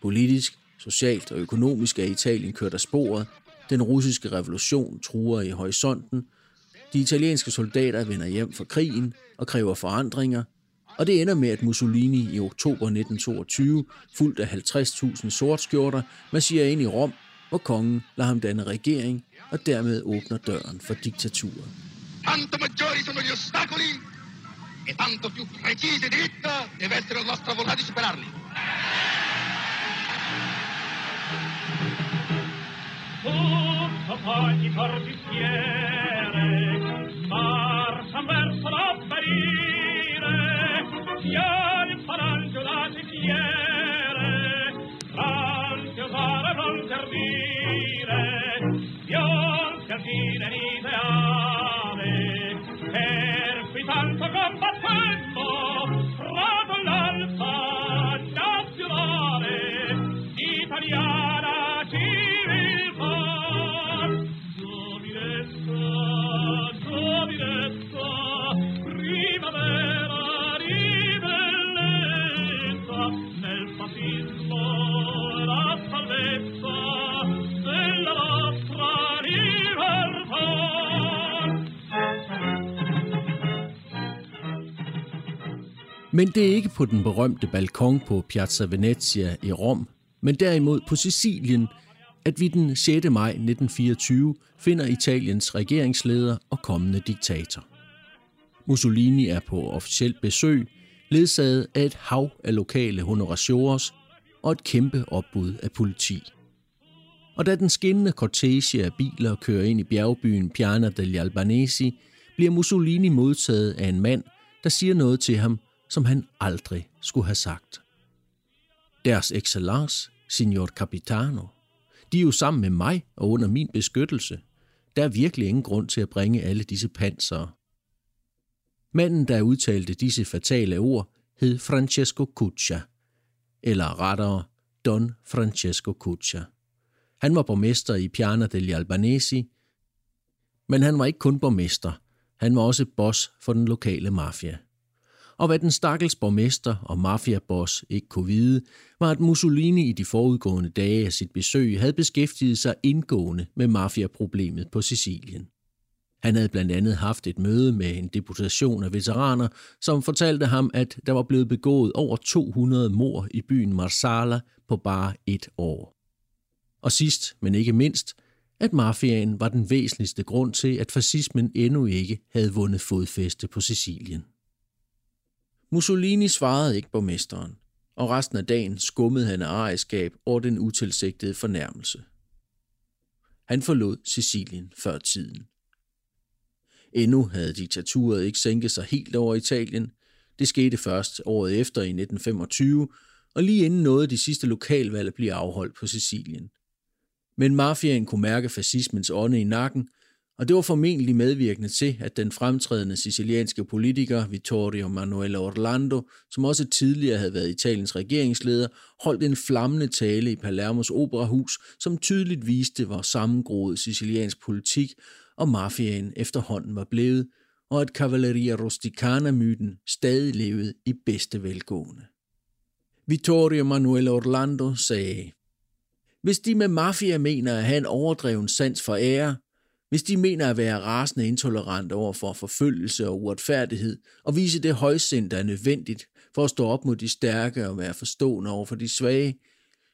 Politisk, socialt og økonomisk er Italien kørt af sporet, den russiske revolution truer i horisonten, de italienske soldater vender hjem fra krigen og kræver forandringer, og det ender med, at Mussolini i oktober 1922, fuldt af 50.000 sortskjorter, marcherer ind i Rom, hvor kongen lader ham danne regering og dermed åbner døren for diktaturet. Tanto maggiori sono gli ostacoli e tanto più precise e dritta deve essere la nostra volontà di superarli. Tutto poi di forbistiere marcian verso l'avvenire Fiori faranno date fiere Pronti a usare, pronti a ardire l'ideale Per cui tanto combattemmo Men det er ikke på den berømte balkon på Piazza Venezia i Rom, men derimod på Sicilien, at vi den 6. maj 1924 finder Italiens regeringsleder og kommende diktator. Mussolini er på officielt besøg, ledsaget af et hav af lokale honoratiores og et kæmpe opbud af politi. Og da den skinnende kortege af biler kører ind i bjergbyen Piana degli Albanesi, bliver Mussolini modtaget af en mand, der siger noget til ham, som han aldrig skulle have sagt. Deres excellence, signor Capitano, de er jo sammen med mig og under min beskyttelse. Der er virkelig ingen grund til at bringe alle disse pansere. Manden, der udtalte disse fatale ord, hed Francesco Cuccia, eller rettere Don Francesco Cuccia. Han var borgmester i Piana degli Albanesi, men han var ikke kun borgmester, han var også boss for den lokale mafia. Og hvad den stakkels borgmester og mafiaboss ikke kunne vide, var at Mussolini i de forudgående dage af sit besøg havde beskæftiget sig indgående med mafiaproblemet på Sicilien. Han havde blandt andet haft et møde med en deputation af veteraner, som fortalte ham, at der var blevet begået over 200 mord i byen Marsala på bare et år. Og sidst, men ikke mindst, at mafiaen var den væsentligste grund til, at fascismen endnu ikke havde vundet fodfæste på Sicilien. Mussolini svarede ikke borgmesteren, og resten af dagen skummede han af ejerskab over den utilsigtede fornærmelse. Han forlod Sicilien før tiden. Endnu havde diktaturet ikke sænket sig helt over Italien. Det skete først året efter i 1925, og lige inden nåede de sidste lokalvalg at blive afholdt på Sicilien. Men mafiaen kunne mærke fascismens ånde i nakken, og det var formentlig medvirkende til, at den fremtrædende sicilianske politiker Vittorio Manuele Orlando, som også tidligere havde været Italiens regeringsleder, holdt en flammende tale i Palermos operahus, som tydeligt viste, hvor sammengroet siciliansk politik og mafiaen efterhånden var blevet, og at Cavalleria Rusticana-myten stadig levede i bedste velgående. Vittorio Manuele Orlando sagde, Hvis de med mafia mener at have en overdreven sans for ære, hvis de mener at være rasende intolerant over for forfølgelse og uretfærdighed, og vise det højsind, der er nødvendigt for at stå op mod de stærke og være forstående over for de svage,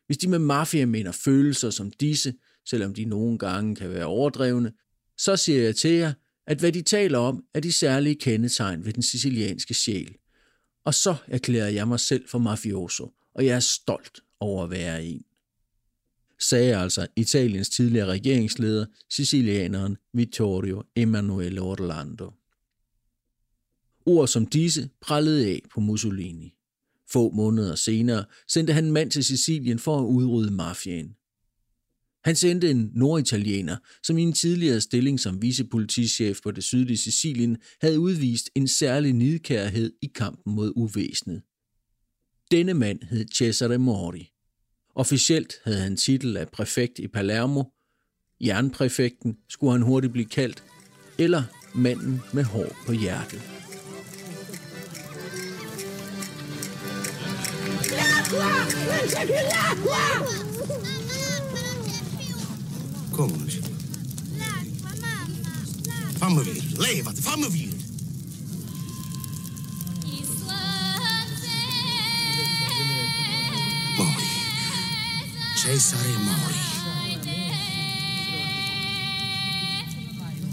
hvis de med mafia mener følelser som disse, selvom de nogle gange kan være overdrevne, så siger jeg til jer, at hvad de taler om, er de særlige kendetegn ved den sicilianske sjæl. Og så erklærer jeg mig selv for mafioso, og jeg er stolt over at være en sagde altså Italiens tidligere regeringsleder, sicilianeren Vittorio Emanuele Orlando. Ord som disse prallede af på Mussolini. Få måneder senere sendte han en mand til Sicilien for at udrydde mafiaen. Han sendte en norditaliener, som i en tidligere stilling som vicepolitichef på det sydlige Sicilien havde udvist en særlig nidkærhed i kampen mod uvæsenet. Denne mand hed Cesare Mori. Officielt havde han titel af præfekt i Palermo. Jernpræfekten skulle han hurtigt blive kaldt, eller manden med hår på hjertet. Come non mamma. Fammi vedere, levati, fammi vedere. Cesare Mori.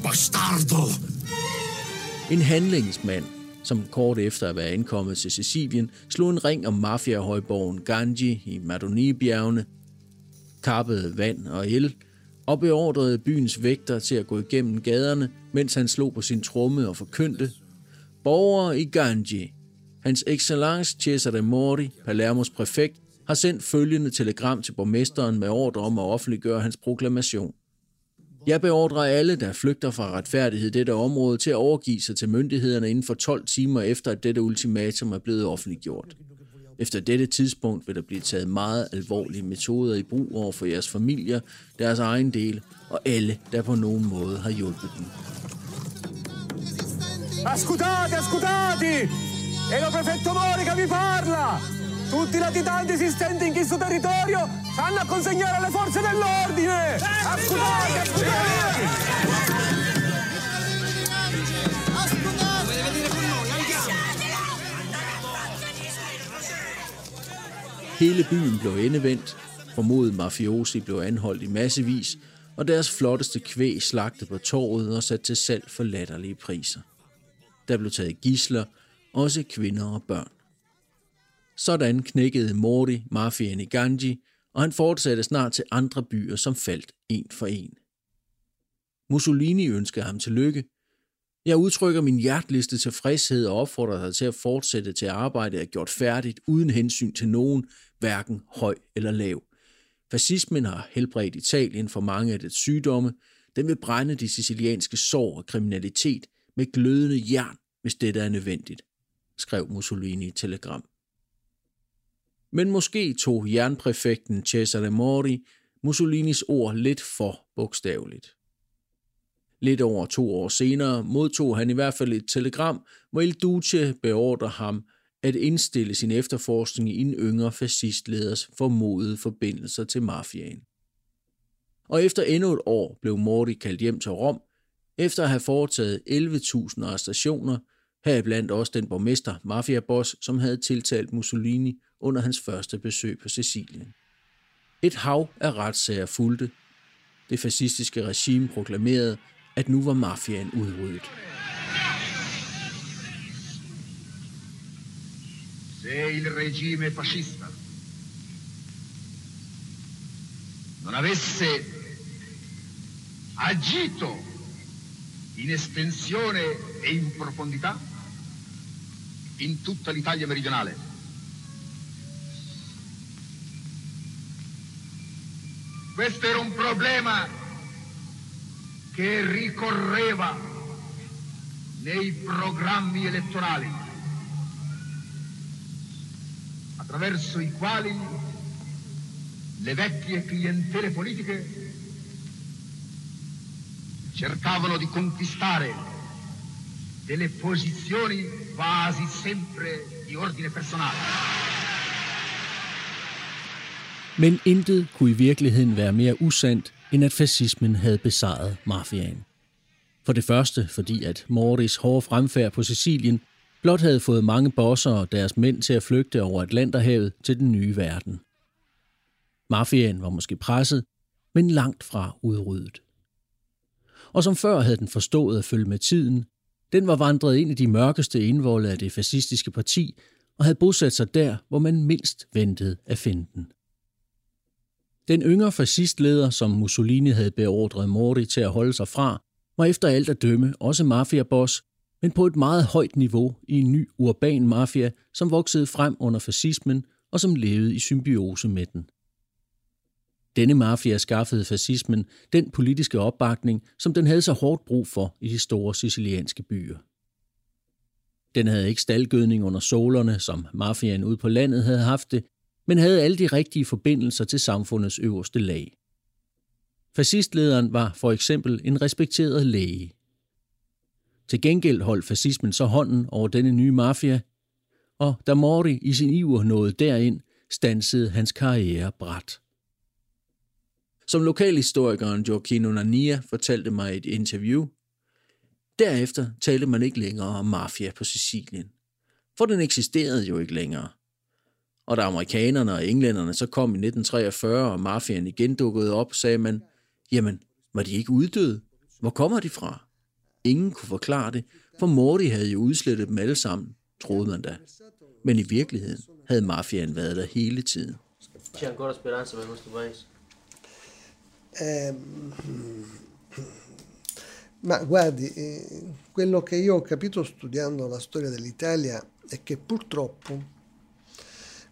Bastardo! En handlingsmand, som kort efter at være ankommet til Sicilien, slog en ring om mafiahøjborgen Ganji i Madonibjergene, kappede vand og el, og beordrede byens vægter til at gå igennem gaderne, mens han slog på sin tromme og forkyndte, Borgere i Ganji, hans excellence Cesare Mori, Palermos præfekt, har sendt følgende telegram til borgmesteren med ordre om at offentliggøre hans proklamation. Jeg beordrer alle, der flygter fra retfærdighed i dette område, til at overgive sig til myndighederne inden for 12 timer efter, at dette ultimatum er blevet offentliggjort. Efter dette tidspunkt vil der blive taget meget alvorlige metoder i brug over for jeres familier, deres egen del og alle, der på nogen måde har hjulpet dem. Ascoltate, ascoltate! È lo prefetto Mori che vi parla! Tutti i latitanti esistenti in questo territorio stanno a consegnare alle forze dell'ordine! Ascoltate, ascoltate! Hele byen blev endevendt, formodet mafiosi blev anholdt i massevis, og deres flotteste kvæg slagtet på torvet og sat til salg for latterlige priser. Der blev taget gisler, også kvinder og børn. Sådan knækkede Mori mafiaen i Ganji, og han fortsatte snart til andre byer, som faldt en for en. Mussolini ønskede ham tillykke. Jeg udtrykker min hjerteligste tilfredshed og opfordrer dig til at fortsætte til arbejdet er gjort færdigt uden hensyn til nogen, hverken høj eller lav. Fascismen har helbredt Italien for mange af dets sygdomme. Den vil brænde de sicilianske sår og kriminalitet med glødende jern, hvis dette er nødvendigt, skrev Mussolini i telegram. Men måske tog jernpræfekten Cesare Mori Mussolinis ord lidt for bogstaveligt. Lidt over to år senere modtog han i hvert fald et telegram, hvor Il Duce beordrer ham at indstille sin efterforskning i en yngre fascistleders formodede forbindelser til mafiaen. Og efter endnu et år blev Mordi kaldt hjem til Rom, efter at have foretaget 11.000 arrestationer, heriblandt også den borgmester, mafiaboss, som havde tiltalt Mussolini under hans første besøg på Sicilien. Et hav af retssager fulgte. Det fascistiske regime proklamerede, at nu var mafiaen udryddet. Se il regime fascista non avesse agito in estensione e in profondità in tutta l'Italia meridionale. Questo era un problema che ricorreva nei programmi elettorali, attraverso i quali le vecchie clientele politiche cercavano di conquistare delle posizioni quasi sempre di ordine personale. Men intet kunne i virkeligheden være mere usandt, end at fascismen havde besejret mafiaen. For det første, fordi at Mordis hårde fremfærd på Sicilien blot havde fået mange bosser og deres mænd til at flygte over Atlanterhavet til den nye verden. Mafiaen var måske presset, men langt fra udryddet. Og som før havde den forstået at følge med tiden, den var vandret ind i de mørkeste indvolde af det fascistiske parti og havde bosat sig der, hvor man mindst ventede at finde den. Den yngre fascistleder, som Mussolini havde beordret Mori til at holde sig fra, var efter alt at dømme også mafiaboss, men på et meget højt niveau i en ny urban mafia, som voksede frem under fascismen og som levede i symbiose med den. Denne mafia skaffede fascismen den politiske opbakning, som den havde så hårdt brug for i de store sicilianske byer. Den havde ikke staldgødning under solerne, som mafiaen ude på landet havde haft det, men havde alle de rigtige forbindelser til samfundets øverste lag. Fascistlederen var for eksempel en respekteret læge. Til gengæld holdt fascismen så hånden over denne nye mafia, og da Mori i sin iver nåede derind, stansede hans karriere brat. Som lokalhistorikeren Gioacchino Nania fortalte mig i et interview, derefter talte man ikke længere om mafia på Sicilien, for den eksisterede jo ikke længere. Og da amerikanerne og englænderne så kom i 1943, og mafiaen igen dukkede op, sagde man, jamen, var de ikke uddøde? Hvor kommer de fra? Ingen kunne forklare det, for Morty havde jo udslettet dem alle sammen, troede man da. Men i virkeligheden havde mafiaen været der hele tiden. C'è ancora speranza per questo paese? Eh, ma guardi, eh, quello che io ho capito studiando la storia dell'Italia è che purtroppo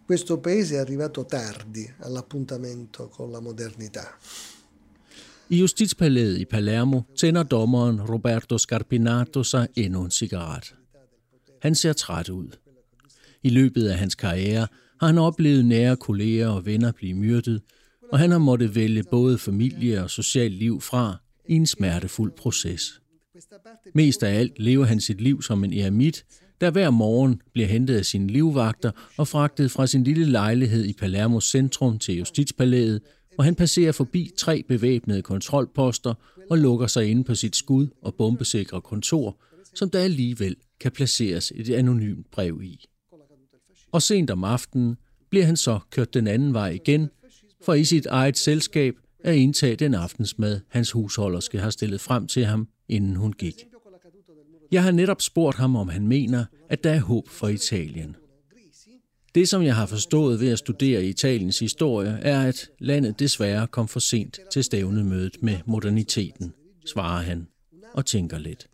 questo paese è arrivato tardi all'appuntamento con la modernità. I justitspalæet i Palermo tænder dommeren Roberto Scarpinato sig endnu en cigaret. Han ser træt ud. I løbet af hans karriere har han oplevet nære kolleger og venner blive myrdet, og han har måttet vælge både familie og socialt liv fra i en smertefuld proces. Mest af alt lever han sit liv som en eremit, der hver morgen bliver hentet af sine livvagter og fragtet fra sin lille lejlighed i Palermos centrum til Justitspalæet, hvor han passerer forbi tre bevæbnede kontrolposter og lukker sig inde på sit skud- og bombesikre kontor, som der alligevel kan placeres et anonymt brev i. Og sent om aftenen bliver han så kørt den anden vej igen, for i sit eget selskab at indtage den aftensmad, hans husholderske har stillet frem til ham, inden hun gik. Jeg har netop spurgt ham, om han mener, at der er håb for Italien. Det, som jeg har forstået ved at studere Italiens historie, er, at landet desværre kom for sent til stævnemødet med moderniteten, svarer han og tænker lidt.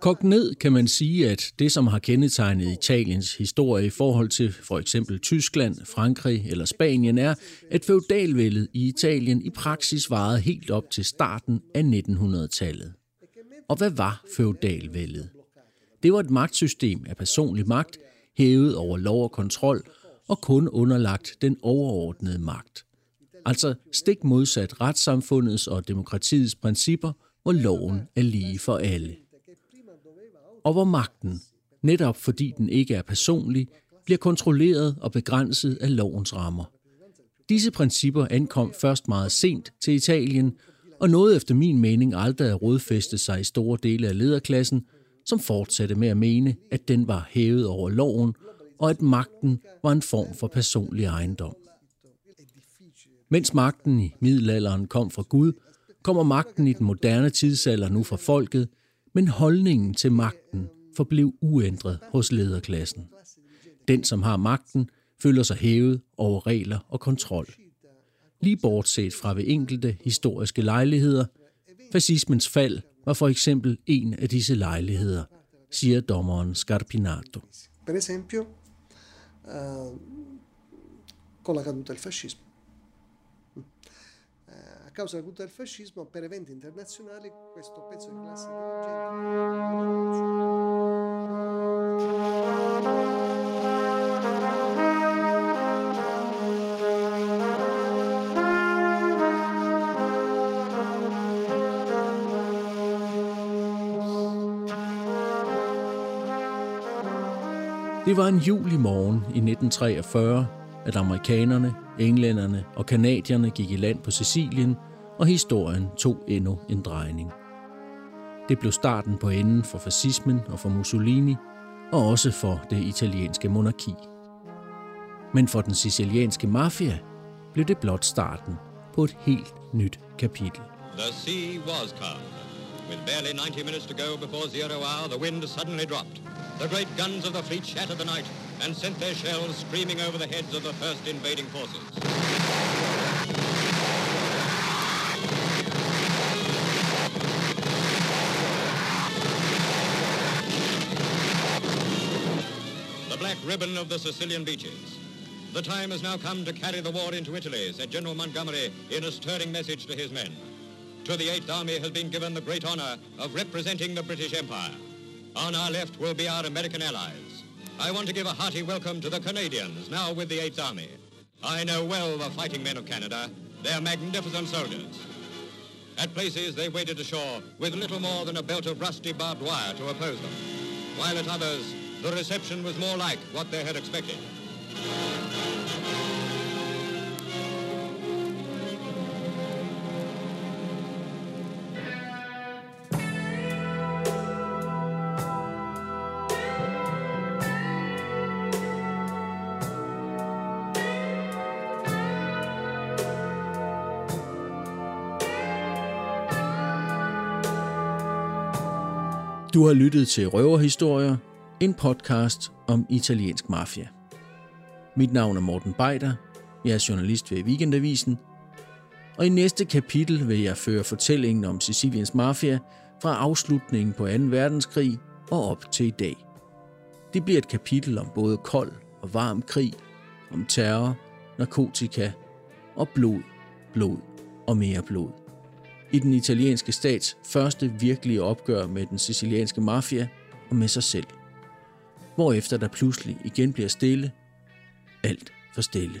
Kogt ned kan man sige, at det, som har kendetegnet Italiens historie i forhold til for eksempel Tyskland, Frankrig eller Spanien, er, at feudalvældet i Italien i praksis varede helt op til starten af 1900-tallet. Og hvad var feudalvældet? Det var et magtsystem af personlig magt, hævet over lov og kontrol, og kun underlagt den overordnede magt. Altså stik modsat retssamfundets og demokratiets principper, hvor loven er lige for alle og hvor magten, netop fordi den ikke er personlig, bliver kontrolleret og begrænset af lovens rammer. Disse principper ankom først meget sent til Italien, og nåede efter min mening aldrig at rodfæste sig i store dele af lederklassen, som fortsatte med at mene, at den var hævet over loven, og at magten var en form for personlig ejendom. Mens magten i middelalderen kom fra Gud, kommer magten i den moderne tidsalder nu fra folket, men holdningen til magten forblev uændret hos lederklassen. Den, som har magten, føler sig hævet over regler og kontrol. Lige bortset fra ved enkelte historiske lejligheder. Fascismens fald var for eksempel en af disse lejligheder, siger dommeren Scarpinato. Per esempio, eh, con la caduta del fascismo. Eh, a causa della caduta del fascismo, per eventi internazionali, questo pezzo di classe Det var en juli morgen i 1943, at amerikanerne, englænderne og kanadierne gik i land på Sicilien, og historien tog endnu en drejning. Det blev starten på enden for fascismen og for Mussolini, og også for det italienske monarki. Men for den sicilianske mafia blev det blot starten på et helt nyt kapitel. The sea was calm. With barely 90 minutes to go before zero hour, the wind suddenly dropped. The great guns of the fleet shattered the night and sent their shells screaming over the heads of the first invading forces. The black ribbon of the Sicilian beaches. The time has now come to carry the war into Italy, said General Montgomery in a stirring message to his men. To the 8th Army has been given the great honor of representing the British Empire. On our left will be our American allies. I want to give a hearty welcome to the Canadians, now with the 8th Army. I know well the fighting men of Canada. They're magnificent soldiers. At places, they waded ashore with little more than a belt of rusty barbed wire to oppose them, while at others, the reception was more like what they had expected. Du har lyttet til Røverhistorier, en podcast om italiensk mafia. Mit navn er Morten Beider, jeg er journalist ved Weekendavisen, og i næste kapitel vil jeg føre fortællingen om Siciliens mafia fra afslutningen på 2. verdenskrig og op til i dag. Det bliver et kapitel om både kold og varm krig, om terror, narkotika og blod, blod og mere blod i den italienske stats første virkelige opgør med den sicilianske mafia og med sig selv. Hvorefter der pludselig igen bliver stille. Alt for stille.